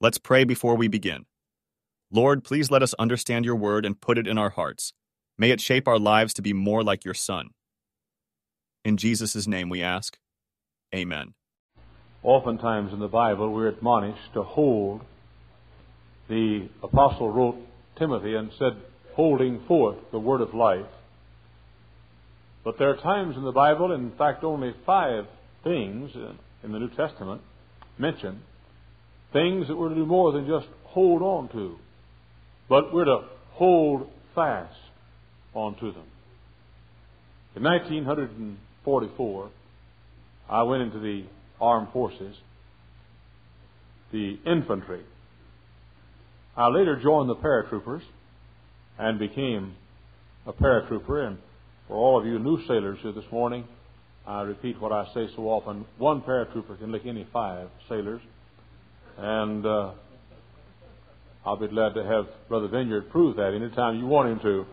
Let's pray before we begin. Lord, please let us understand your word and put it in our hearts. May it shape our lives to be more like your Son. In Jesus' name we ask. Amen. Oftentimes in the Bible, we're admonished to hold. The apostle wrote Timothy and said, holding forth the word of life. But there are times in the Bible, in fact, only five things in the New Testament mention things that we're to do more than just hold on to, but we're to hold fast onto them. In 1944, I went into the armed forces, the infantry. I later joined the paratroopers and became a paratrooper. And for all of you new sailors here this morning, I repeat what I say so often one paratrooper can lick any five sailors. And uh, I'll be glad to have Brother Vineyard prove that anytime you want him to,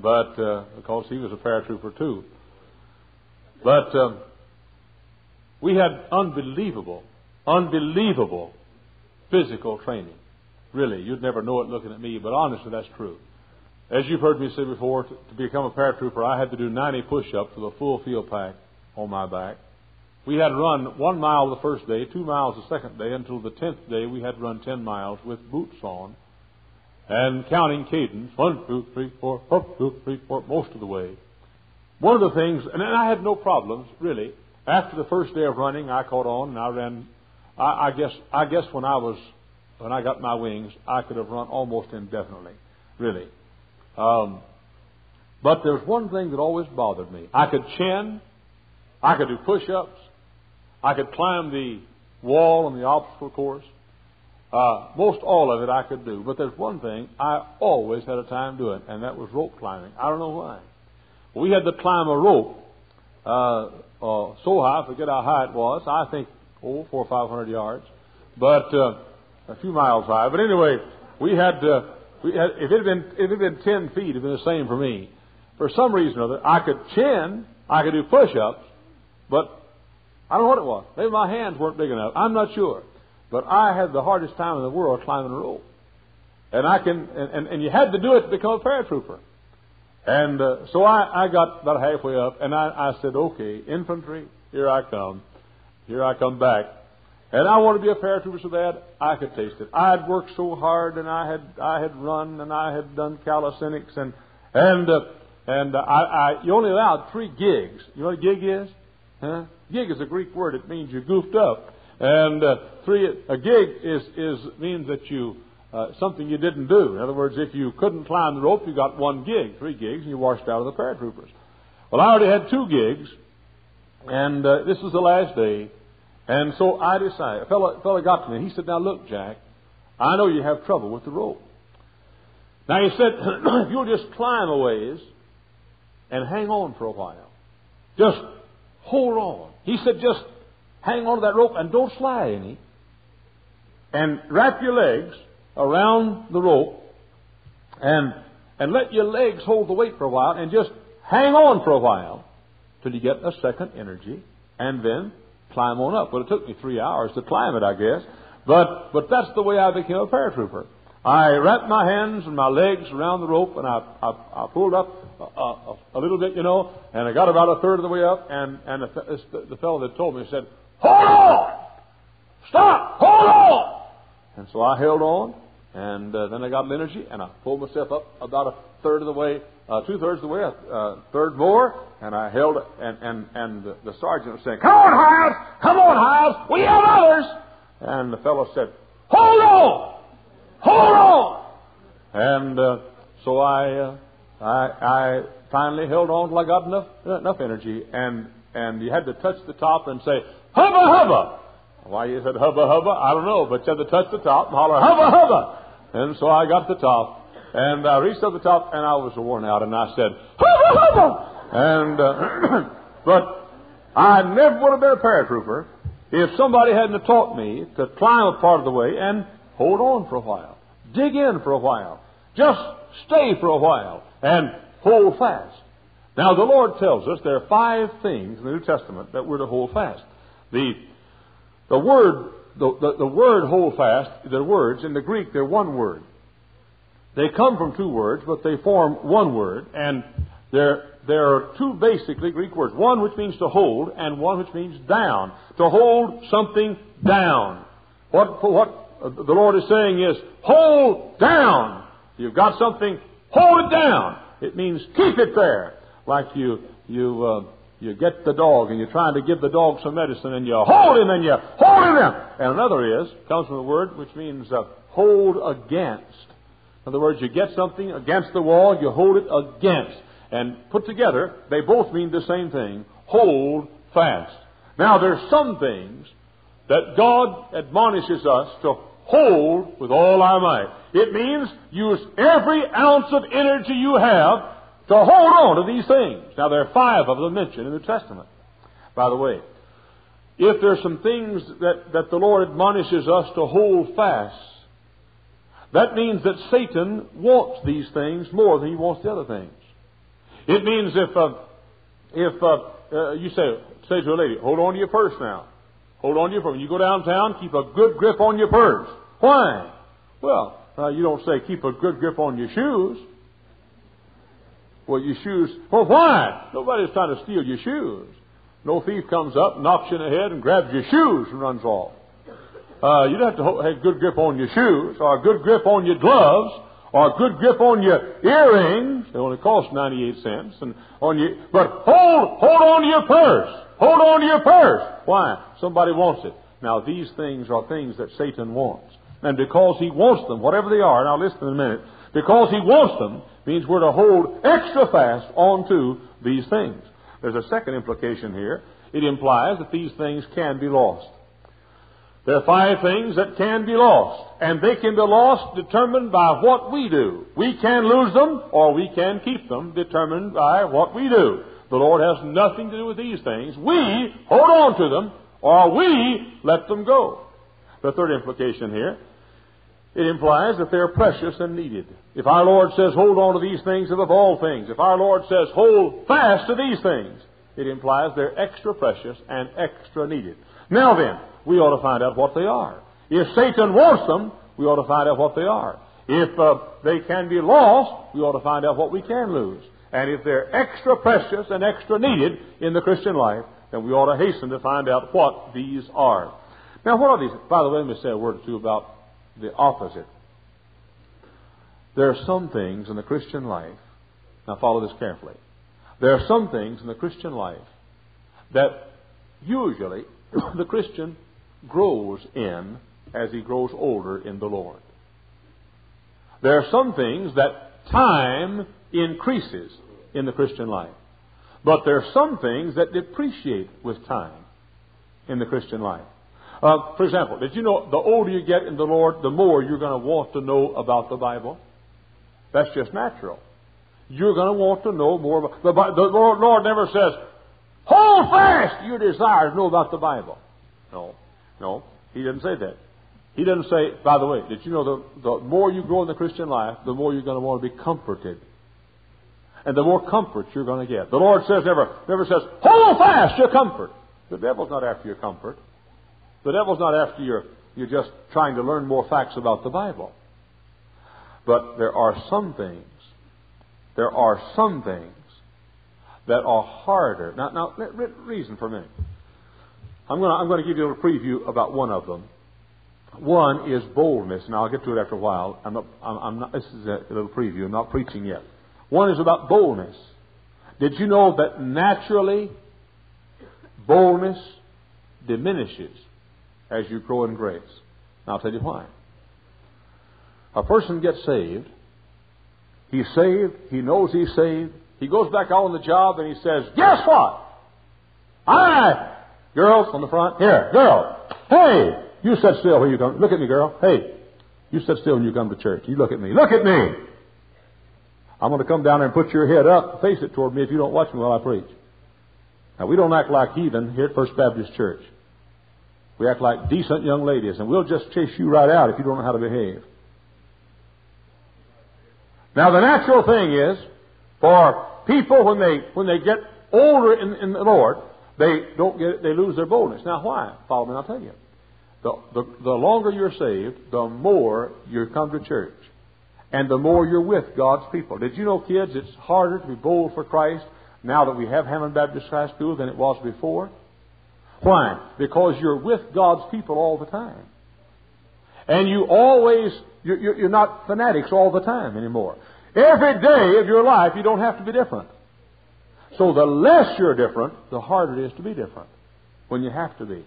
but uh, because he was a paratrooper too. But um, we had unbelievable, unbelievable physical training. Really, you'd never know it looking at me, but honestly, that's true. As you've heard me say before, to, to become a paratrooper, I had to do 90 push-ups with a full field pack on my back. We had run one mile the first day, two miles the second day, until the tenth day we had run ten miles with boots on and counting cadence one, two, three, four, one, two, three, four, most of the way. One of the things, and I had no problems really. After the first day of running, I caught on and I ran. I, I guess I guess when I was when I got my wings, I could have run almost indefinitely, really. Um, but there's one thing that always bothered me. I could chin, I could do push-ups, I could climb the wall and the obstacle course. Uh, most all of it I could do, but there's one thing I always had a time doing, and that was rope climbing. I don't know why. We had to climb a rope uh, uh, so high, I forget how high it was. I think oh, four or five hundred yards, but uh, a few miles high. But anyway, we had, uh, we had if it had been if it had been ten feet, it'd been the same for me. For some reason or other, I could chin, I could do push-ups, but I don't know what it was. Maybe my hands weren't big enough. I'm not sure. But I had the hardest time in the world climbing a rope. And I can, and, and, and you had to do it to become a paratrooper. And uh, so I, I got about halfway up, and I, I said, okay, infantry, here I come. Here I come back. And I want to be a paratrooper so bad I could taste it. I had worked so hard, and I had I had run, and I had done calisthenics, and and uh, and uh, I, I you only allowed three gigs. You know what a gig is? Huh? Gig is a Greek word. It means you goofed up. And uh, three, a gig is, is means that you uh, something you didn't do. In other words, if you couldn't climb the rope, you got one gig, three gigs, and you washed out of the paratroopers. Well, I already had two gigs, and uh, this was the last day, and so I decided. A fellow, fellow got to me. and He said, "Now look, Jack, I know you have trouble with the rope. Now he said, if you'll just climb a ways and hang on for a while, just hold on. He said, just hang on to that rope and don't slide any. And wrap your legs around the rope and, and let your legs hold the weight for a while and just hang on for a while till you get a second energy and then climb on up. Well, it took me three hours to climb it, I guess. But, but that's the way I became a paratrooper. I wrapped my hands and my legs around the rope and I, I, I pulled up a, a, a, little bit, you know, and I got about a third of the way up and, and the, the, the fellow that told me said, Hold on! Stop! Hold on! And so I held on, and uh, then I got energy, and I pulled myself up about a third of the way, uh, two thirds of the way, a uh, third more, and I held and, and, and the, the sergeant was saying, Come on, Hyles! Come on, Hyles! We have others! And the fellow said, Hold on! Hold on! And uh, so I, uh, I, I finally held on till I got enough, enough energy, and, and you had to touch the top and say, Hubba hubba! Why you said hubba hubba, I don't know, but you had to touch the top and holler, hubba hubba! And so I got to the top, and I reached up the top, and I was worn out, and I said, hubba hubba! And, uh, but I never would have been a paratrooper if somebody hadn't taught me to climb a part of the way and hold on for a while, dig in for a while, just stay for a while, and hold fast. Now, the Lord tells us there are five things in the New Testament that we're to hold fast. The, the word the, the, the word hold fast, the words in the Greek, they're one word. They come from two words, but they form one word, and there, there are two basically Greek words. One which means to hold, and one which means down. To hold something down. What, what the Lord is saying is, hold down. You've got something, hold it down. It means keep it there. Like you, you, uh, you get the dog and you're trying to give the dog some medicine and you hold him and you hold him. And another is, comes from a word which means uh, hold against. In other words, you get something against the wall, you hold it against. And put together, they both mean the same thing. Hold fast. Now, there's some things that God admonishes us to hold with all our might. It means use every ounce of energy you have to hold on to these things. Now, there are five of them mentioned in the Testament. By the way, if there's some things that, that the Lord admonishes us to hold fast, that means that Satan wants these things more than he wants the other things. It means if, uh, if uh, uh, you say, say to a lady, hold on to your purse now. Hold on to your purse. When you go downtown, keep a good grip on your purse. Why? Well, uh, you don't say keep a good grip on your shoes. Well, your shoes. Well, why? Nobody's trying to steal your shoes. No thief comes up, knocks you in the head, and grabs your shoes and runs off. Uh, you don't have to have a good grip on your shoes, or a good grip on your gloves, or a good grip on your earrings. They only cost 98 cents. And on your, but hold, hold on to your purse. Hold on to your purse. Why? Somebody wants it. Now, these things are things that Satan wants. And because he wants them, whatever they are, now I'll list them in a minute, because he wants them means we're to hold extra fast onto these things. There's a second implication here. It implies that these things can be lost. There are five things that can be lost, and they can be lost determined by what we do. We can lose them, or we can keep them determined by what we do. The Lord has nothing to do with these things. We hold on to them, or we let them go. The third implication here, it implies that they're precious and needed. If our Lord says, hold on to these things above all things, if our Lord says, hold fast to these things, it implies they're extra precious and extra needed. Now then, we ought to find out what they are. If Satan wants them, we ought to find out what they are. If uh, they can be lost, we ought to find out what we can lose. And if they're extra precious and extra needed in the Christian life, then we ought to hasten to find out what these are. Now, what are these? By the way, let me say a word or two about the opposite. There are some things in the Christian life, now follow this carefully. There are some things in the Christian life that usually the Christian grows in as he grows older in the Lord. There are some things that time increases in the Christian life. But there are some things that depreciate with time in the Christian life. Uh, for example, did you know the older you get in the Lord, the more you're going to want to know about the Bible? That's just natural. You're going to want to know more about the Bible. The Lord, never says, hold fast your desire to know about the Bible. No. No, he didn't say that. He didn't say, by the way, did you know the, the more you grow in the Christian life, the more you're going to want to be comforted. And the more comfort you're going to get. The Lord says never, never says, hold fast your comfort. The devil's not after your comfort. The devil's not after your, you're just trying to learn more facts about the Bible. But there are some things, there are some things that are harder. Now, now, reason for a minute. I'm going, to, I'm going to give you a preview about one of them. One is boldness, and I'll get to it after a while. I'm not, I'm, I'm not, this is a little preview. I'm not preaching yet. One is about boldness. Did you know that naturally boldness diminishes as you grow in grace? And I'll tell you why. A person gets saved. He's saved. He knows he's saved. He goes back out on the job and he says, Guess what? I Girls on the front. Here, girl. Hey, you sit still when you come. Look at me, girl. Hey, you sit still when you come to church. You look at me. Look at me. I'm going to come down there and put your head up, face it toward me if you don't watch me while I preach. Now, we don't act like heathen here at First Baptist Church. We act like decent young ladies, and we'll just chase you right out if you don't know how to behave. Now, the natural thing is for people when they when they get older in, in the Lord, they don't get they lose their boldness. Now, why? Follow me, I'll tell you. The, the, the longer you're saved, the more you come to church. And the more you're with God's people. Did you know, kids, it's harder to be bold for Christ now that we have Hammond Baptist High School than it was before? Why? Because you're with God's people all the time. And you always, you're, you're not fanatics all the time anymore. Every day of your life, you don't have to be different. So the less you're different, the harder it is to be different when you have to be.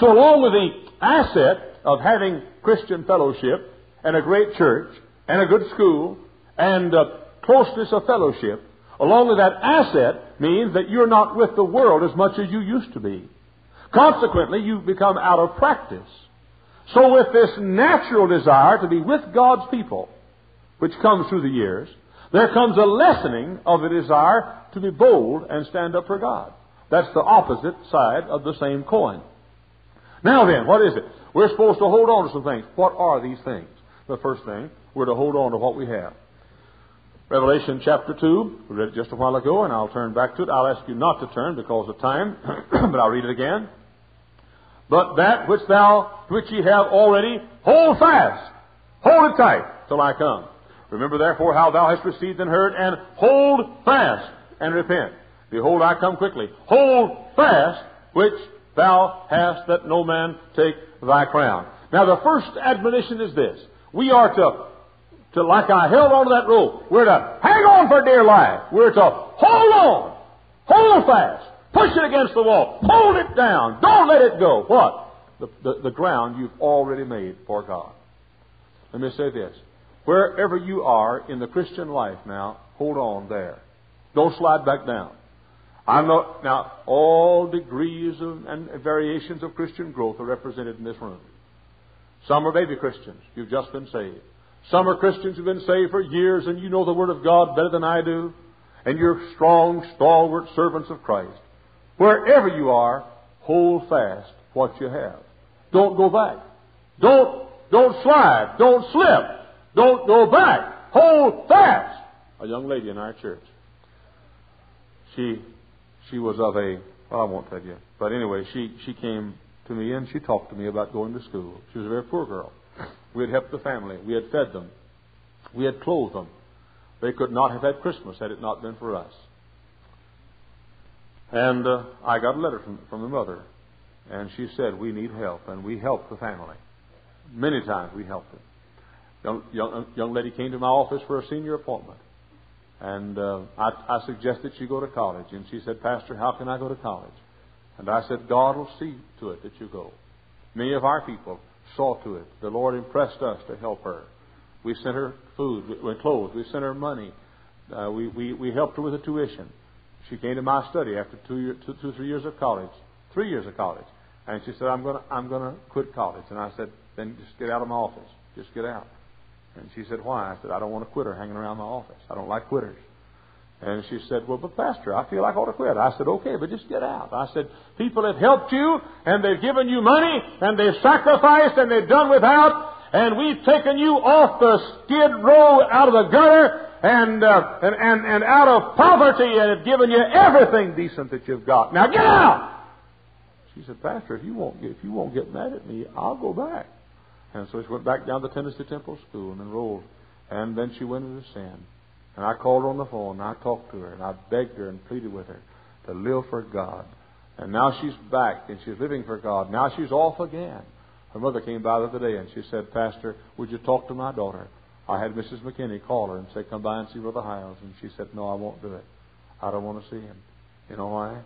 So along with the asset of having Christian fellowship and a great church and a good school and closeness of fellowship, along with that asset means that you're not with the world as much as you used to be. Consequently, you've become out of practice. So with this natural desire to be with God's people, which comes through the years, there comes a lessening of the desire to be bold and stand up for God. That's the opposite side of the same coin. Now then, what is it? We're supposed to hold on to some things. What are these things? The first thing, we're to hold on to what we have. Revelation chapter 2, we read it just a while ago, and I'll turn back to it. I'll ask you not to turn because of time, but I'll read it again. But that which thou, which ye have already, hold fast. Hold it tight till I come. Remember therefore how thou hast received and heard, and hold fast and repent. Behold, I come quickly. Hold fast which thou hast, that no man take thy crown. Now the first admonition is this. We are to, like I held on to that rope, we're to hang on for dear life. We're to hold on. Hold fast. Push it against the wall. Hold it down. Don't let it go. What? The, the, the ground you've already made for God. Let me say this. Wherever you are in the Christian life now, hold on there. Don't slide back down. I'm not, now, all degrees of, and variations of Christian growth are represented in this room. Some are baby Christians. You've just been saved. Some are Christians who've been saved for years and you know the Word of God better than I do. And you're strong, stalwart servants of Christ. Wherever you are, hold fast what you have. Don't go back. Don't, don't slide. Don't slip. Don't go back. Hold fast. A young lady in our church. She, she was of a, well, I won't tell you. But anyway, she, she came to me and she talked to me about going to school. She was a very poor girl. We had helped the family. We had fed them. We had clothed them. They could not have had Christmas had it not been for us. And uh, I got a letter from, from the mother, and she said, We need help, and we helped the family. Many times we helped them. Young, young, young lady came to my office for a senior appointment, and uh, I, I suggested she go to college. And she said, Pastor, how can I go to college? And I said, God will see to it that you go. Many of our people saw to it. The Lord impressed us to help her. We sent her food, we, clothes, we sent her money. Uh, we, we, we helped her with the tuition. She came to my study after two, year, two, two, three years of college, three years of college, and she said, "I'm going to, I'm to quit college." And I said, "Then just get out of my office. Just get out." And she said, "Why?" I said, "I don't want a quitter hanging around my office. I don't like quitters." And she said, Well, but Pastor, I feel like I ought to quit. I said, Okay, but just get out. I said, People have helped you, and they've given you money, and they've sacrificed, and they've done without, and we've taken you off the skid row out of the gutter, and, uh, and, and, and out of poverty and have given you everything decent that you've got. Now get out! She said, Pastor, if you won't get, if you won't get mad at me, I'll go back. And so she went back down to Tennessee Temple School and enrolled. And then she went into sin. And I called her on the phone and I talked to her and I begged her and pleaded with her to live for God. And now she's back and she's living for God. Now she's off again. Her mother came by the other day and she said, Pastor, would you talk to my daughter? I had Mrs. McKinney call her and say, Come by and see Brother Hyles. And she said, No, I won't do it. I don't want to see him. You know why?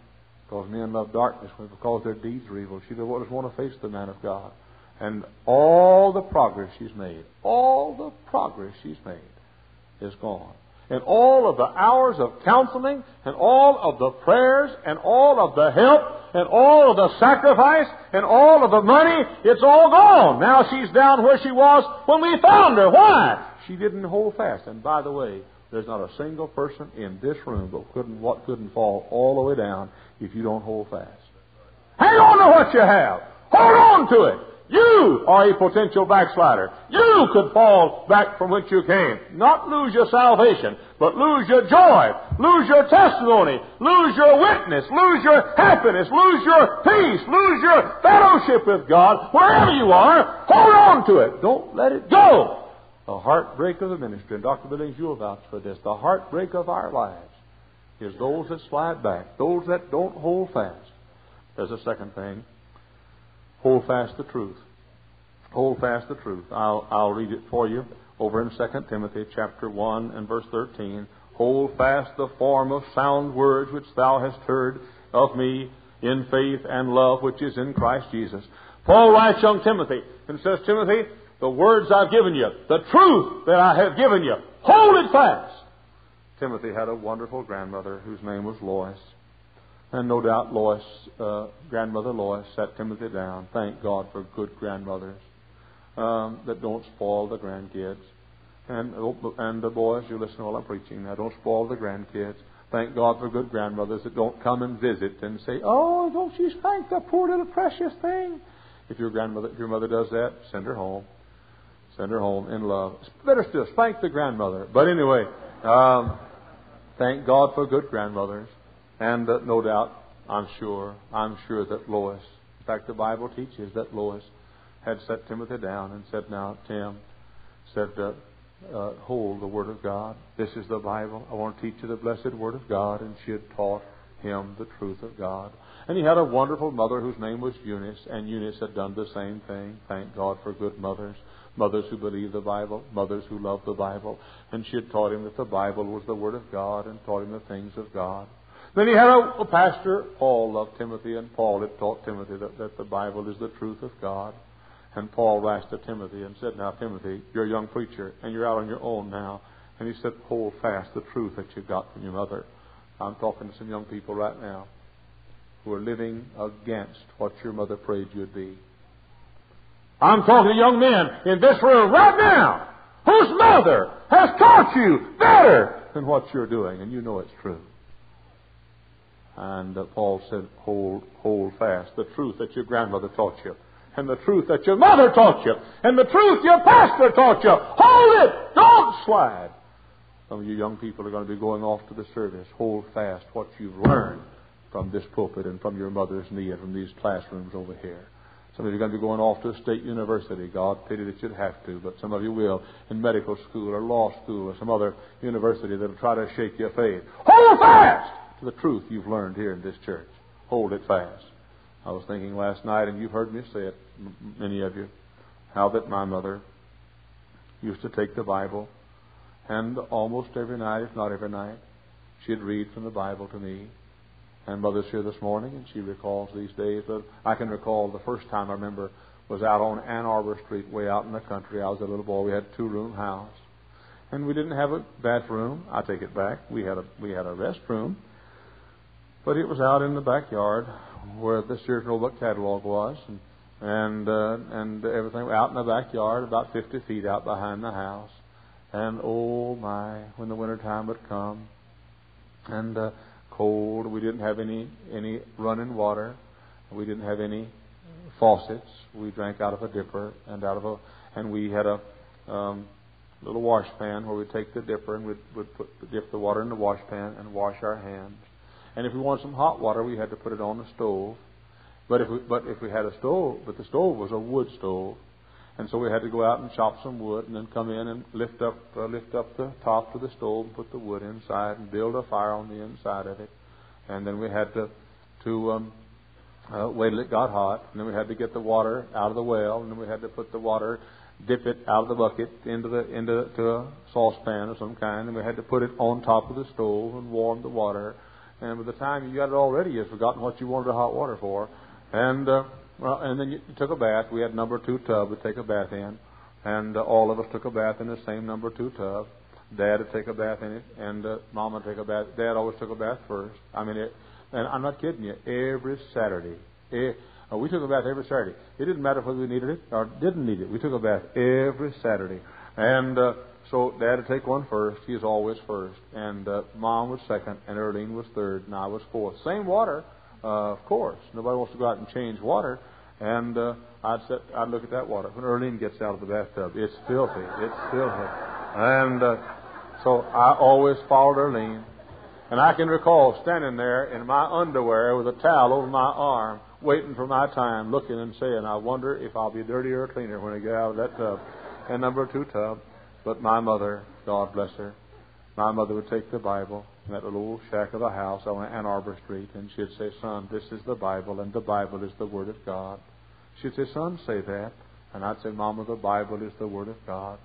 Because men love darkness because their deeds are evil. She doesn't want to face the man of God. And all the progress she's made, all the progress she's made is gone. And all of the hours of counseling, and all of the prayers, and all of the help, and all of the sacrifice, and all of the money, it's all gone. Now she's down where she was when we found her. Why? She didn't hold fast. And by the way, there's not a single person in this room but couldn't what couldn't fall all the way down if you don't hold fast. Hang on to what you have. Hold on to it. You are a potential backslider. You could fall back from which you came. Not lose your salvation, but lose your joy, lose your testimony, lose your witness, lose your happiness, lose your peace, lose your fellowship with God. Wherever you are, hold on to it. Don't let it go. The heartbreak of the ministry, and Dr. Billings, you'll vouch for this, the heartbreak of our lives is those that slide back, those that don't hold fast. There's a second thing. Hold fast the truth. Hold fast the truth. I'll, I'll read it for you over in 2 Timothy chapter 1 and verse 13. Hold fast the form of sound words which thou hast heard of me in faith and love which is in Christ Jesus. Paul writes young Timothy and says, Timothy, the words I've given you, the truth that I have given you, hold it fast. Timothy had a wonderful grandmother whose name was Lois. And no doubt Lois, uh, grandmother Lois, sat Timothy down. Thank God for good grandmothers um, that don't spoil the grandkids. And, oh, and the boys, you listen while I'm preaching now, don't spoil the grandkids. Thank God for good grandmothers that don't come and visit and say, Oh, don't you spank that poor little precious thing. If your grandmother, if your mother does that, send her home. Send her home in love. Better still, spank the grandmother. But anyway, um, thank God for good grandmothers. And uh, no doubt, I'm sure, I'm sure that Lois, in fact, the Bible teaches that Lois had set Timothy down and said, Now, Tim, said, uh, uh, hold the Word of God. This is the Bible. I want to teach you the blessed Word of God. And she had taught him the truth of God. And he had a wonderful mother whose name was Eunice, and Eunice had done the same thing. Thank God for good mothers. Mothers who believe the Bible, mothers who love the Bible. And she had taught him that the Bible was the Word of God and taught him the things of God. Then he had a, a pastor, Paul loved Timothy, and Paul had taught Timothy that, that the Bible is the truth of God. And Paul writes to Timothy and said, Now, Timothy, you're a young preacher, and you're out on your own now. And he said, Hold fast the truth that you got from your mother. I'm talking to some young people right now who are living against what your mother prayed you'd be. I'm talking to young men in this room right now whose mother has taught you better than what you're doing, and you know it's true. And uh, Paul said, hold, hold fast the truth that your grandmother taught you, and the truth that your mother taught you, and the truth your pastor taught you. Hold it! Don't slide. Some of you young people are going to be going off to the service. Hold fast what you've learned from this pulpit and from your mother's knee and from these classrooms over here. Some of you are going to be going off to a state university. God pity that you'd have to, but some of you will in medical school or law school or some other university that'll try to shake your faith. Hold fast! The truth you've learned here in this church. Hold it fast. I was thinking last night, and you've heard me say it, many of you, how that my mother used to take the Bible, and almost every night, if not every night, she'd read from the Bible to me. And Mother's here this morning, and she recalls these days. But I can recall the first time I remember was out on Ann Arbor Street, way out in the country. I was a little boy. We had a two-room house, and we didn't have a bathroom. I take it back. We had a we had a restroom, but it was out in the backyard where the Sears Roebuck catalog was, and and uh, and everything out in the backyard, about 50 feet out behind the house. And oh my, when the winter time would come, and uh, cold, we didn't have any any running water, we didn't have any faucets. We drank out of a dipper and out of a, and we had a um, little wash pan where we'd take the dipper and we'd, we'd put dip the water in the wash pan and wash our hands. And if we wanted some hot water, we had to put it on the stove. But if we, but if we had a stove, but the stove was a wood stove, and so we had to go out and chop some wood, and then come in and lift up uh, lift up the top of the stove and put the wood inside, and build a fire on the inside of it. And then we had to to um, uh, wait till it got hot, and then we had to get the water out of the well, and then we had to put the water, dip it out of the bucket into the into to a saucepan of some kind, and we had to put it on top of the stove and warm the water and by the time you got it all ready, you've forgotten what you wanted the hot water for. And uh, well, and then you took a bath. We had number two tub to take a bath in, and uh, all of us took a bath in the same number two tub. Dad would take a bath in it, and uh, Mom would take a bath. Dad always took a bath first. I mean, it, and I'm not kidding you. Every Saturday, eh, uh, we took a bath every Saturday. It didn't matter whether we needed it or didn't need it. We took a bath every Saturday, and. Uh, so Dad would take one first. He was always first. And uh, Mom was second, and Erlene was third, and I was fourth. Same water, uh, of course. Nobody wants to go out and change water. And uh, I'd sit, I'd look at that water. When Erlene gets out of the bathtub, it's filthy. It's filthy. And uh, so I always followed Erlene. And I can recall standing there in my underwear with a towel over my arm, waiting for my time, looking and saying, I wonder if I'll be dirtier or cleaner when I get out of that tub. And number two tub. But my mother, God bless her, my mother would take the Bible in that little shack of a house on Ann Arbor Street, and she'd say, Son, this is the Bible, and the Bible is the Word of God. She'd say, Son, say that. And I'd say, Mama, the Bible is the Word of God.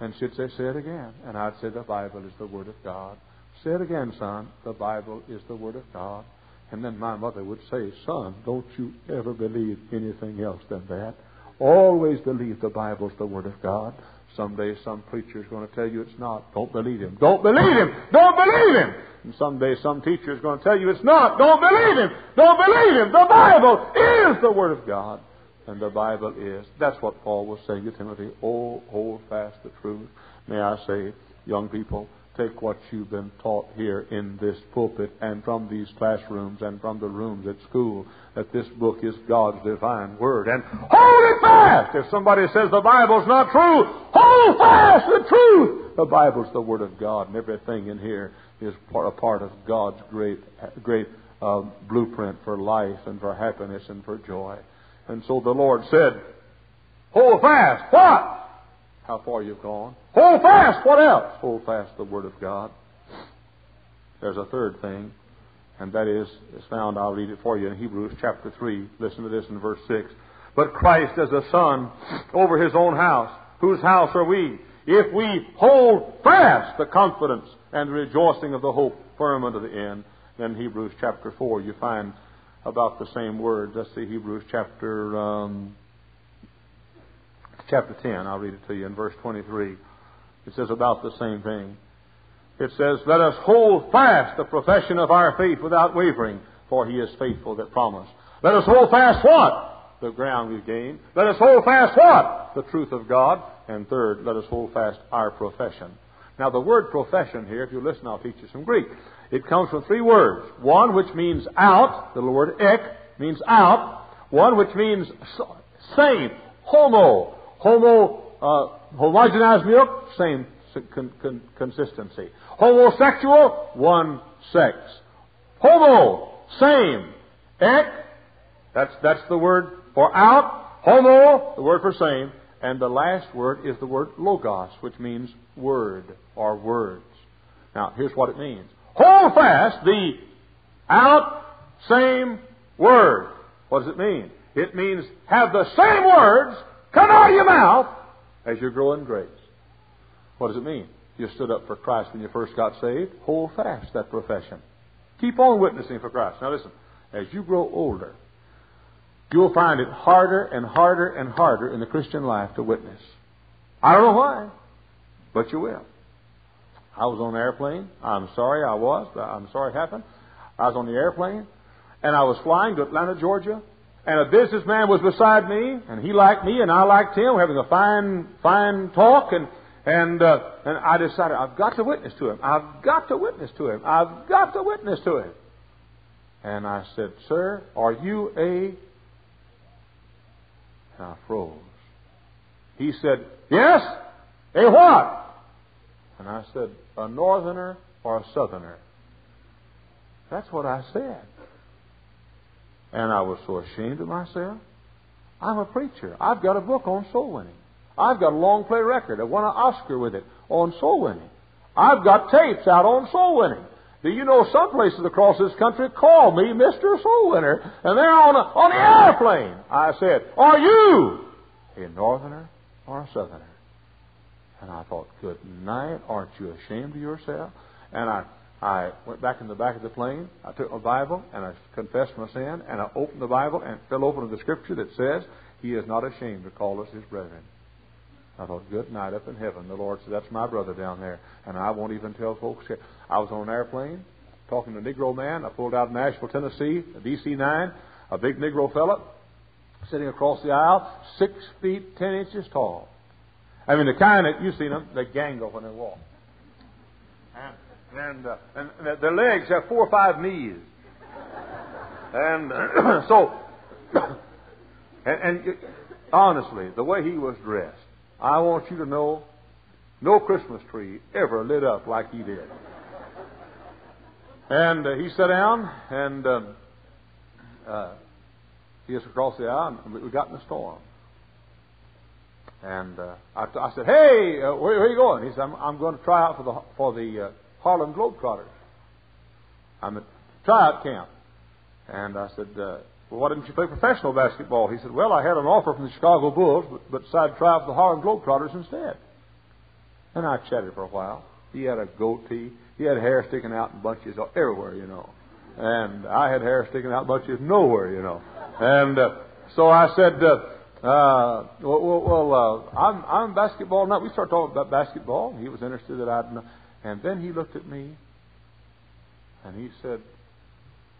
And she'd say, Say it again. And I'd say, The Bible is the Word of God. Say it again, son. The Bible is the Word of God. And then my mother would say, Son, don't you ever believe anything else than that. Always believe the Bible's the Word of God. Someday some preacher is going to tell you it's not. Don't believe him. Don't believe him. Don't believe him. And someday some teacher is going to tell you it's not. Don't believe him. Don't believe him. The Bible is the Word of God. And the Bible is. That's what Paul was saying to Timothy. Oh, hold fast the truth. May I say, young people, take what you've been taught here in this pulpit and from these classrooms and from the rooms at school that this book is God's divine word and hold it fast. If somebody says the Bible's not true, hold fast the truth. The Bible's the word of God and everything in here is part, a part of God's great, great uh, blueprint for life and for happiness and for joy. And so the Lord said, hold fast. What? How far you've gone. Hold fast. What else? Hold fast the Word of God. There's a third thing, and that is, is found, I'll read it for you in Hebrews chapter 3. Listen to this in verse 6. But Christ as a son over his own house. Whose house are we? If we hold fast the confidence and the rejoicing of the hope firm unto the end. Then Hebrews chapter 4, you find about the same words. Let's see, Hebrews chapter um, chapter 10. I'll read it to you in verse 23. It says about the same thing. It says, Let us hold fast the profession of our faith without wavering, for he is faithful that promised. Let us hold fast what? The ground we've gained. Let us hold fast what? The truth of God. And third, let us hold fast our profession. Now, the word profession here, if you listen, I'll teach you some Greek. It comes from three words. One which means out, the word ek means out. One which means same, homo, Homo, uh, homogenized milk, same con- con- consistency. Homosexual, one sex. Homo, same. Ek, that's, that's the word for out. Homo, the word for same. And the last word is the word logos, which means word or words. Now, here's what it means. Hold fast the out, same word. What does it mean? It means have the same words come out of your mouth as you grow in grace. What does it mean? You stood up for Christ when you first got saved. Hold fast that profession. Keep on witnessing for Christ. Now listen, as you grow older, you'll find it harder and harder and harder in the Christian life to witness. I don't know why, but you will. I was on an airplane. I'm sorry I was, I'm sorry it happened. I was on the airplane, and I was flying to Atlanta, Georgia, and a businessman was beside me, and he liked me, and I liked him, having a fine, fine talk, and and uh, and I decided I've got to witness to him. I've got to witness to him. I've got to witness to him. And I said, "Sir, are you a?" And I froze. He said, "Yes." A what? And I said, "A northerner or a southerner." That's what I said. And I was so ashamed of myself. I'm a preacher. I've got a book on soul winning. I've got a long play record. I won an Oscar with it on soul winning. I've got tapes out on soul winning. Do you know some places across this country call me Mr. Soul Winner, and they're on, a, on the airplane. I said, Are you a northerner or a southerner? And I thought, Good night, aren't you ashamed of yourself? And I I went back in the back of the plane. I took my Bible and I confessed my sin and I opened the Bible and fell open to the scripture that says, He is not ashamed to call us His brethren. I thought, good night up in heaven. The Lord said, That's my brother down there. And I won't even tell folks. Here. I was on an airplane talking to a Negro man. I pulled out of Nashville, Tennessee, a DC 9, a big Negro fellow sitting across the aisle, six feet, ten inches tall. I mean, the kind that you've seen them, they gangle when they walk. And and, uh, and their legs have four or five knees. And so And, and honestly, the way he was dressed, I want you to know no Christmas tree ever lit up like he did. And uh, he sat down, and um, uh, he was across the aisle, and we got in a storm. And uh, I, I said, "Hey, uh, where, where, are you going?" He said, "I'm, I'm going to try out for the for the uh, Harlem Globetrotters. I'm at tryout camp." And I said, uh, "Well, why didn't you play professional basketball?" He said, "Well, I had an offer from the Chicago Bulls, but, but decided to try out for the Harlem Globetrotters instead." And I chatted for a while. He had a goatee. He had hair sticking out in bunches everywhere, you know. And I had hair sticking out in bunches nowhere, you know. And uh, so I said, uh, uh, well, well uh, I'm, I'm basketball now. We started talking about basketball. He was interested that I'd. And then he looked at me and he said,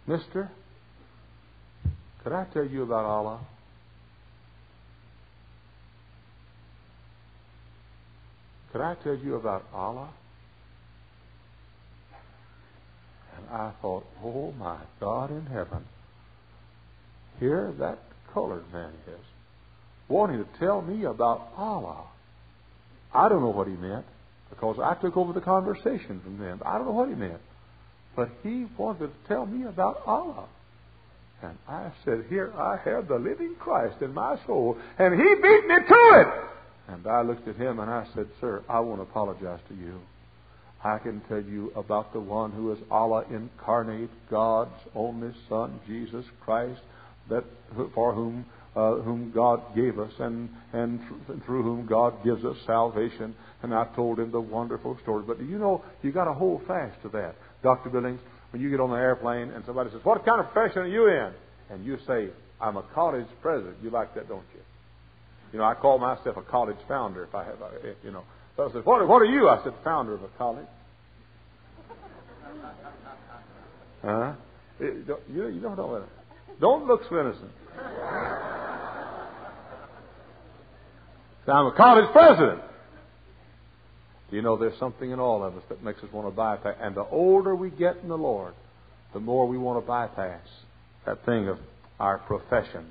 Mister, could I tell you about Allah? Could I tell you about Allah? And I thought, oh my God in heaven, here that colored man is wanting to tell me about Allah. I don't know what he meant because I took over the conversation from them. I don't know what he meant. But he wanted to tell me about Allah. And I said, Here I have the living Christ in my soul, and he beat me to it. And I looked at him and I said, Sir, I want to apologize to you. I can tell you about the one who is Allah incarnate, God's only Son, Jesus Christ, that for whom uh, whom God gave us and, and th- through whom God gives us salvation. And I told him the wonderful story. But you know, you got to hold fast to that. Dr. Billings, when you get on the airplane and somebody says, What kind of profession are you in? And you say, I'm a college president. You like that, don't you? You know, I call myself a college founder if I have, a, you know. So I said, what, what are you? I said, founder of a college. Huh? You, you don't know Don't look so innocent. So I'm a college president. Do you know there's something in all of us that makes us want to bypass? And the older we get in the Lord, the more we want to bypass that thing of our profession.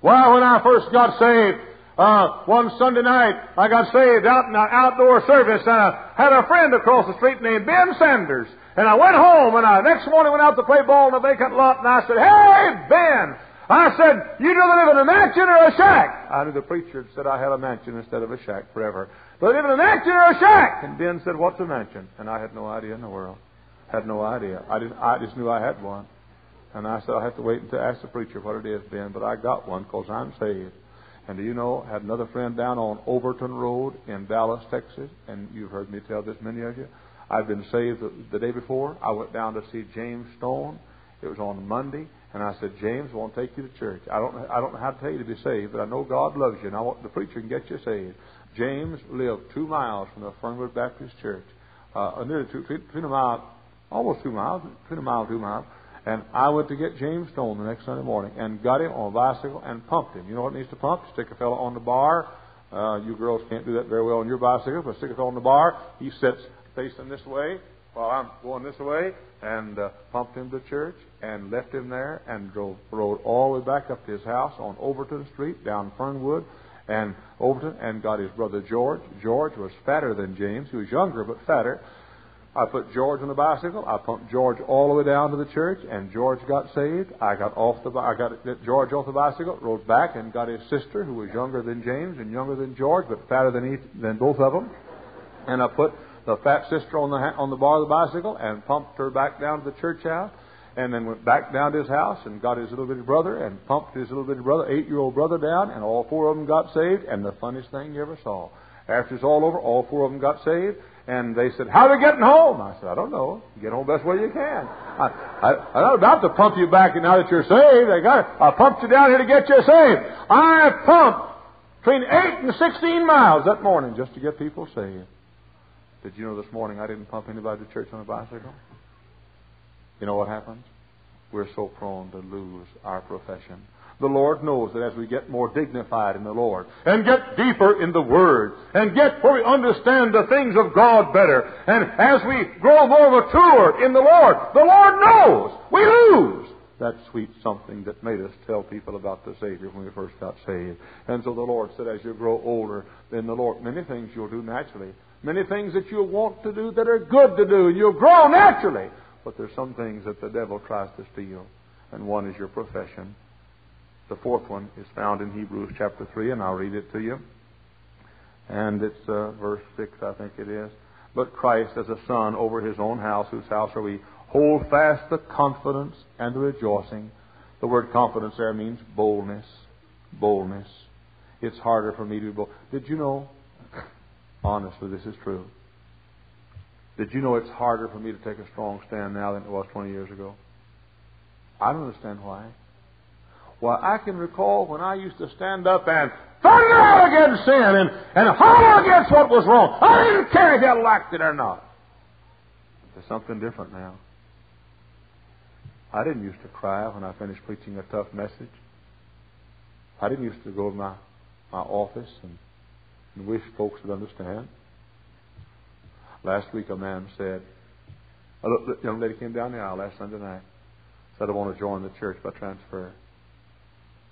Well, when I first got saved, uh, one Sunday night, I got saved out in an outdoor service, and I had a friend across the street named Ben Sanders. And I went home, and I next morning went out to play ball in a vacant lot, and I said, Hey, Ben! I said, You do live in a mansion or a shack? I knew the preacher had said I had a mansion instead of a shack forever. Do I live in a mansion or a shack? And Ben said, What's a mansion? And I had no idea in the world. Had no idea. I, didn't, I just knew I had one. And I said, I'll have to wait until I ask the preacher what it is, Ben, but I got one because I'm saved. And do you know, I had another friend down on Overton Road in Dallas, Texas, and you've heard me tell this, many of you. I've been saved the, the day before. I went down to see James Stone. It was on Monday. And I said, James, I want to take you to church. I don't, I don't know how to tell you to be saved, but I know God loves you, and I want the preacher can get you saved. James lived two miles from the Fernwood Baptist Church, uh, nearly two, between a almost two miles, between a two miles. And I went to get James Stone the next Sunday morning and got him on a bicycle and pumped him. You know what needs to pump? Stick a fellow on the bar. Uh, you girls can't do that very well on your bicycle, but stick a fellow on the bar. He sits facing this way while I'm going this way, and uh, pumped him to church and left him there and drove rode all the way back up to his house on Overton Street down Fernwood and Overton and got his brother George. George was fatter than James. He was younger but fatter. I put George on the bicycle. I pumped George all the way down to the church, and George got saved. I got off the I got George off the bicycle, rode back, and got his sister, who was younger than James and younger than George, but fatter than each, than both of them. And I put the fat sister on the on the bar of the bicycle and pumped her back down to the church house, and then went back down to his house and got his little bitty brother and pumped his little bitty brother, eight year old brother, down, and all four of them got saved. And the funniest thing you ever saw. After it's all over, all four of them got saved, and they said, "How are we getting home?" I said, "I don't know. Get home best way you can. I, I, I'm not about to pump you back and now that you're saved. I got I pumped you down here to get you saved. I pumped between eight and sixteen miles that morning just to get people saved." Did you know this morning I didn't pump anybody to church on a bicycle? You know what happens? We're so prone to lose our profession. The Lord knows that as we get more dignified in the Lord and get deeper in the Word and get where we understand the things of God better and as we grow more mature in the Lord, the Lord knows we lose that sweet something that made us tell people about the Savior when we first got saved. And so the Lord said, as you grow older, then the Lord, many things you'll do naturally. Many things that you'll want to do that are good to do. and You'll grow naturally. But there's some things that the devil tries to steal. And one is your profession. The fourth one is found in Hebrews chapter 3, and I'll read it to you. And it's uh, verse 6, I think it is. But Christ as a son over his own house, whose house are we? Hold fast the confidence and the rejoicing. The word confidence there means boldness. Boldness. It's harder for me to be bold. Did you know, honestly, this is true. Did you know it's harder for me to take a strong stand now than it was 20 years ago? I don't understand why. Well, I can recall when I used to stand up and thunder out against sin and, and holler against what was wrong. I didn't care if you liked it or not. There's something different now. I didn't used to cry when I finished preaching a tough message. I didn't used to go to my, my office and, and wish folks would understand. Last week a man said, a young lady came down the aisle last Sunday night, said, I want to join the church by transfer.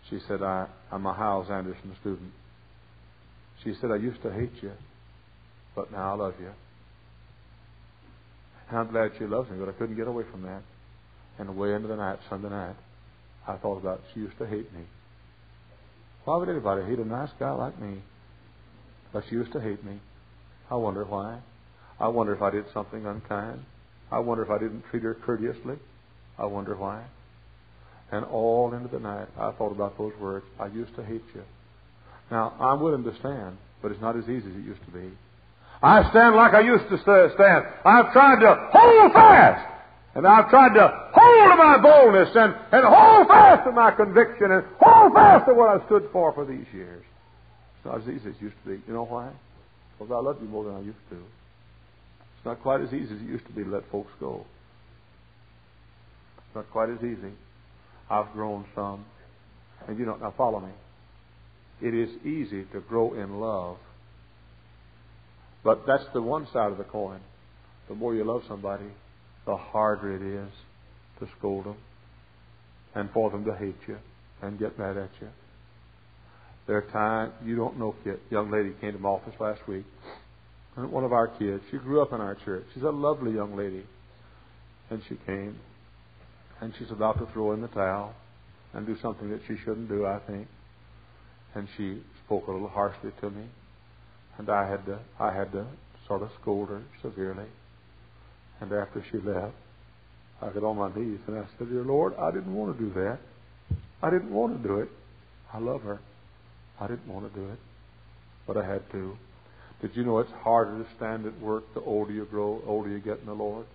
She said, I, I'm a Hyles Anderson student. She said, I used to hate you, but now I love you. And I'm glad she loves me, but I couldn't get away from that. And away into the night, Sunday night, I thought about she used to hate me. Why would anybody hate a nice guy like me? But she used to hate me. I wonder why. I wonder if I did something unkind. I wonder if I didn't treat her courteously. I wonder why. And all into the night, I thought about those words. I used to hate you. Now, I'm willing to stand, but it's not as easy as it used to be. I stand like I used to stand. I've tried to hold fast and I've tried to hold to my boldness and, and hold fast to my conviction and hold fast to what I've stood for for these years. It's not as easy as it used to be. You know why? Because I love you more than I used to. It's not quite as easy as it used to be to let folks go. It's not quite as easy. I've grown some. And you know, now follow me. It is easy to grow in love. But that's the one side of the coin. The more you love somebody, the harder it is to scold them and for them to hate you and get mad at you. There are times you don't know. Kid, young lady came to my office last week, one of our kids. She grew up in our church. She's a lovely young lady, and she came, and she's about to throw in the towel and do something that she shouldn't do. I think, and she spoke a little harshly to me, and I had to I had to sort of scold her severely. And after she left, I got on my knees and I said, Dear Lord, I didn't want to do that. I didn't want to do it. I love her. I didn't want to do it. But I had to. Did you know it's harder to stand at work the older you grow, the older you get in the Lord?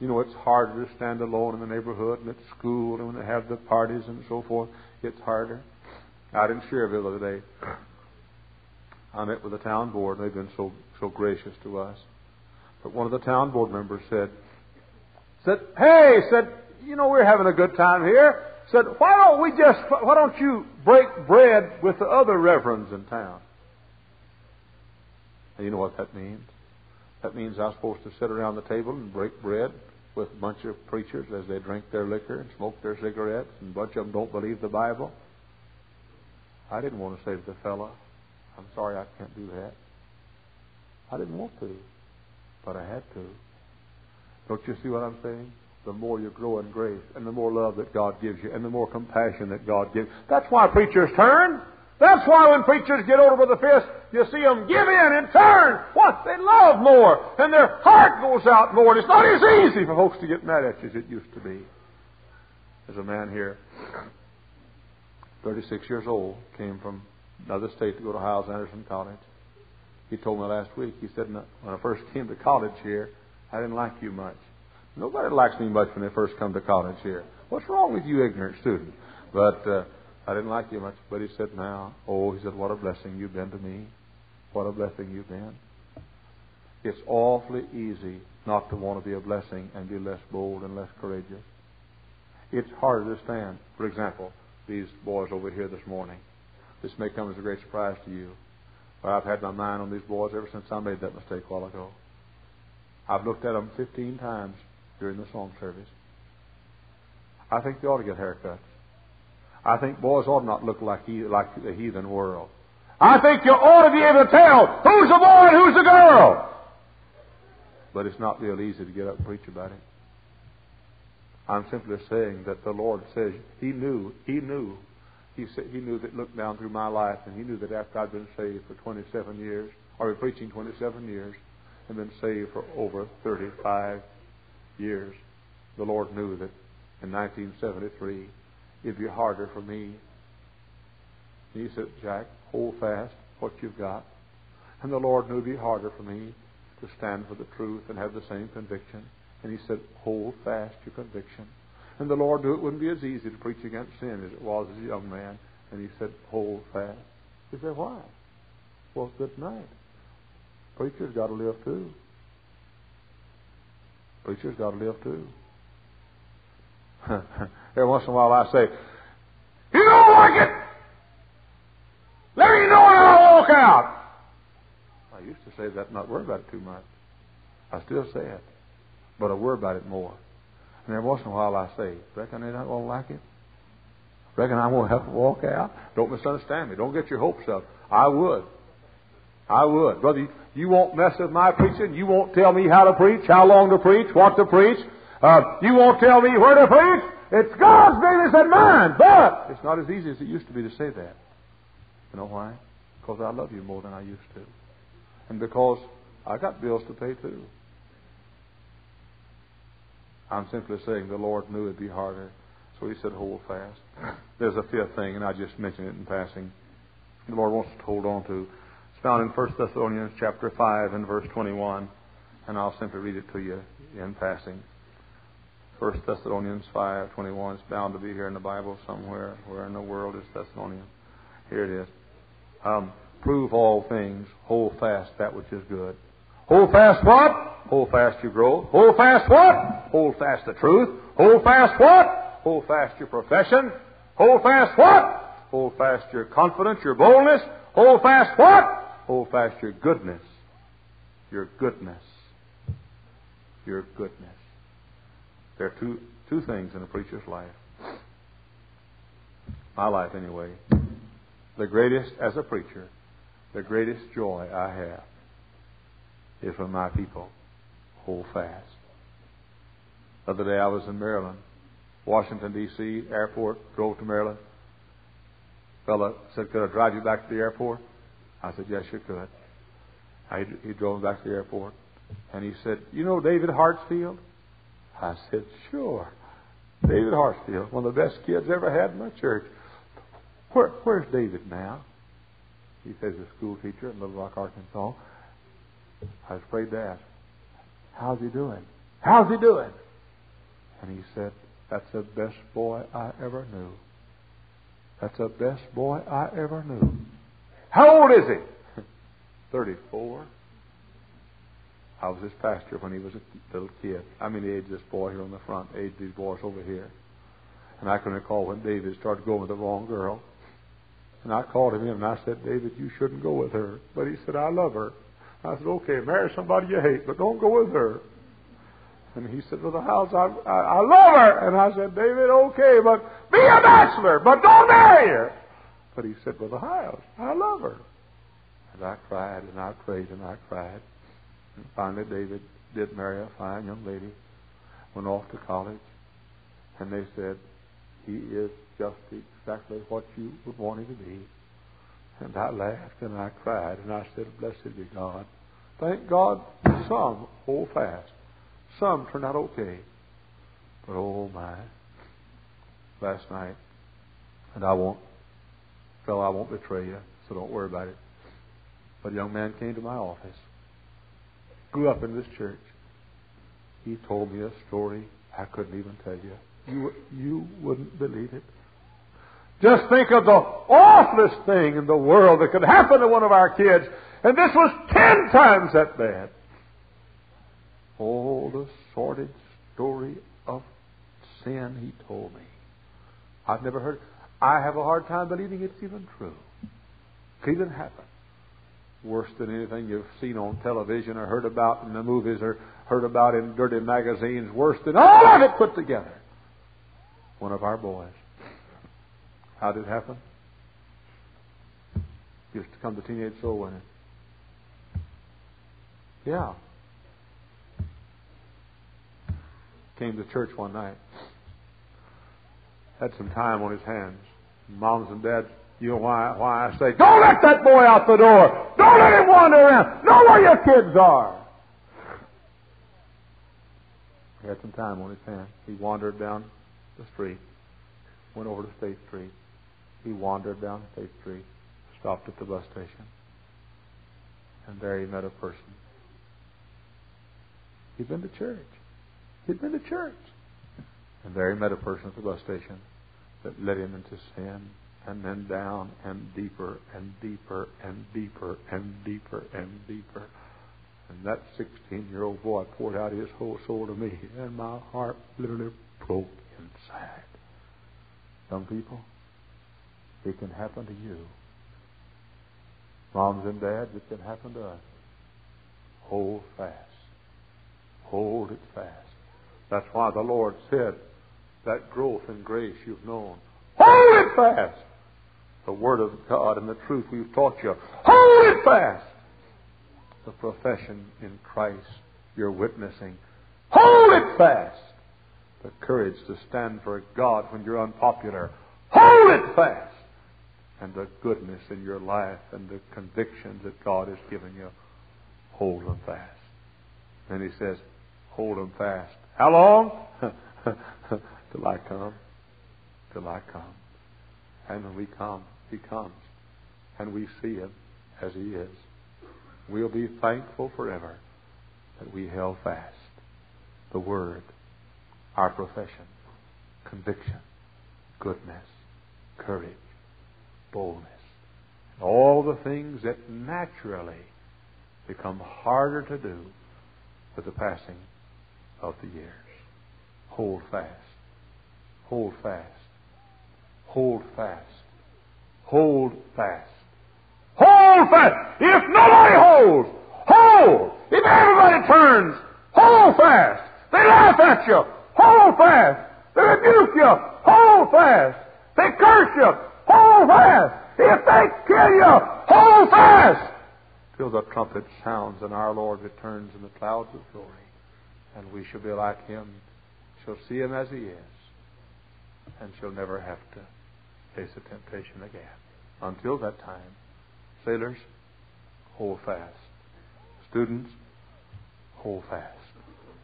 You know it's harder to stand alone in the neighborhood and at school and when they have the parties and so forth. It's harder. Out in Schererville the other day, I met with the town board and they've been so so gracious to us. But one of the town board members said, said, hey, said, you know, we're having a good time here. Said, why don't we just, why don't you break bread with the other reverends in town? And you know what that means? That means I'm supposed to sit around the table and break bread with a bunch of preachers as they drink their liquor and smoke their cigarettes, and a bunch of them don't believe the Bible. I didn't want to say to the fellow, I'm sorry I can't do that. I didn't want to but I had to. Don't you see what I'm saying? The more you grow in grace and the more love that God gives you and the more compassion that God gives. That's why preachers turn. That's why when preachers get over a fist, you see them give in and turn. What? They love more and their heart goes out more. And it's not as easy for folks to get mad at you as it used to be. There's a man here, 36 years old, came from another state to go to Hyles Anderson College. He told me last week, he said, when I first came to college here, I didn't like you much. Nobody likes me much when they first come to college here. What's wrong with you, ignorant student? But uh, I didn't like you much. But he said, now, oh, he said, what a blessing you've been to me. What a blessing you've been. It's awfully easy not to want to be a blessing and be less bold and less courageous. It's harder to stand. For example, these boys over here this morning. This may come as a great surprise to you. But I've had my mind on these boys ever since I made that mistake a while ago. I've looked at them 15 times during the song service. I think they ought to get haircuts. I think boys ought not look like he, like the heathen world. I think you ought to be able to tell who's a boy and who's a girl. But it's not real easy to get up and preach about it. I'm simply saying that the Lord says He knew, He knew, He said He knew that looked down through my life, and He knew that after I'd been saved for 27 years, or been preaching 27 years, and been saved for over 35 years, the Lord knew that in 1973 it'd be harder for me. He said, Jack, hold fast what you've got. And the Lord knew it'd be harder for me to stand for the truth and have the same conviction. And he said, hold fast your conviction. And the Lord knew it wouldn't be as easy to preach against sin as it was as a young man. And he said, hold fast. He said, why? Well, good night. Preacher's got to live too. Preacher's got to live too. Every once in a while I say, You don't like it? Let me know and I'll walk out. I used to say that, not worry about it too much. I still say it, but I worry about it more. And every once in a while I say, Reckon they to like it? Reckon I'm going to have to walk out? Don't misunderstand me. Don't get your hopes up. I would. I would. Brother, you won't mess with my preaching. You won't tell me how to preach, how long to preach, what to preach. Uh, you won't tell me where to preach. It's God's business and mine. But it's not as easy as it used to be to say that. You know why? Because I love you more than I used to. And because I got bills to pay too. I'm simply saying the Lord knew it'd be harder. So he said, hold fast. There's a fifth thing, and I just mentioned it in passing. The Lord wants us to hold on to. It's found in 1 Thessalonians chapter 5 and verse 21. And I'll simply read it to you in passing. 1 Thessalonians 5:21 is bound to be here in the Bible somewhere. Where in the world is Thessalonians? Here it is. Um, prove all things. Hold fast that which is good. Hold fast what? Hold fast your growth. Hold fast what? Hold fast the truth. Hold fast what? Hold fast your profession. Hold fast what? Hold fast your confidence, your boldness. Hold fast what? Hold fast your goodness. Your goodness. Your goodness. There are two, two things in a preacher's life. My life, anyway. The greatest, as a preacher, the greatest joy I have is when my people hold fast. The other day I was in Maryland, Washington, D.C., airport, drove to Maryland. Fella said, Could I drive you back to the airport? I said, Yes, you could. I, he drove back to the airport. And he said, You know David Hartsfield? I said, Sure. David Hartsfield, one of the best kids ever had in my church. Where, where's David now? He says a school teacher in Little Rock, Arkansas. I was afraid to ask, How's he doing? How's he doing? And he said, That's the best boy I ever knew. That's the best boy I ever knew. How old is he? 34. I was his pastor when he was a little kid. I mean, the age this boy here on the front, age these boys over here. And I can recall when David started going with the wrong girl. And I called him in and I said, David, you shouldn't go with her. But he said, I love her. I said, okay, marry somebody you hate, but don't go with her. And he said, well, the house, I, I, I love her. And I said, David, okay, but be a bachelor, but don't marry her. But he said, the house, I love her. And I cried and I prayed and I cried. And finally, David did marry a fine young lady, went off to college, and they said, he is just exactly what you would want him to be. And I laughed and I cried and I said, Blessed be God. Thank God some hold fast. Some turned out okay. But oh my. Last night, and I won't, fellow, I won't betray you, so don't worry about it. But a young man came to my office, grew up in this church. He told me a story I couldn't even tell you. You, you wouldn't believe it. Just think of the awfulest thing in the world that could happen to one of our kids. And this was ten times that bad. All the sordid story of sin he told me. I've never heard. I have a hard time believing it's even true. Could even happen. Worse than anything you've seen on television or heard about in the movies or heard about in dirty magazines. Worse than all of it put together. one of our boys. How did it happen? Used to come to teenage soul winning. Yeah. Came to church one night. Had some time on his hands. Moms and dads, you know why, why I say, don't let that boy out the door. Don't let him wander around. Know where your kids are. He had some time on his hands. He wandered down the street, went over to State Street. He wandered down State Street, stopped at the bus station, and there he met a person. He'd been to church. He'd been to church. And there he met a person at the bus station that led him into sin and then down and deeper and deeper and deeper and deeper and deeper. And that 16 year old boy poured out his whole soul to me, and my heart literally broke inside. Some people, it can happen to you. Moms and dads, it can happen to us. Hold fast. Hold it fast. That's why the Lord said, that growth in grace you've known, hold it fast. The Word of God and the truth we've taught you, hold it fast. The profession in Christ you're witnessing, hold it fast. The courage to stand for God when you're unpopular, hold it fast. And the goodness in your life and the convictions that God has given you, hold them fast. And he says, hold them fast. How long? Till I come. Till I come. And when we come, He comes. And we see Him as He is. We'll be thankful forever that we held fast the Word, our profession, conviction, goodness, courage, boldness, and all the things that naturally become harder to do with the passing of the years. Hold fast. Hold fast. Hold fast. Hold fast. Hold fast. If nobody holds, hold. If everybody turns, hold fast. They laugh at you, hold fast. They rebuke you, hold fast. They curse you, hold fast. If they kill you, hold fast. Till the trumpet sounds and our Lord returns in the clouds of glory. And we shall be like him, shall see him as he is, and she'll never have to face a temptation again. Until that time, sailors, hold fast. Students, hold fast.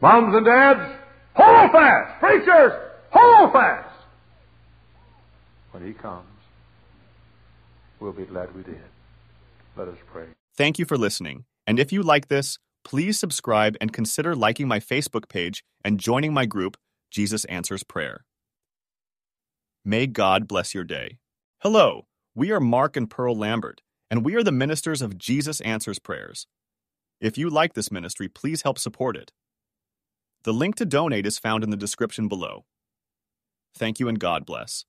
Moms and dads, hold fast. Preachers, hold fast. When he comes, we'll be glad we did. Let us pray. Thank you for listening. And if you like this, please subscribe and consider liking my Facebook page and joining my group, Jesus Answers Prayer. May God bless your day. Hello, we are Mark and Pearl Lambert, and we are the ministers of Jesus Answers Prayers. If you like this ministry, please help support it. The link to donate is found in the description below. Thank you and God bless.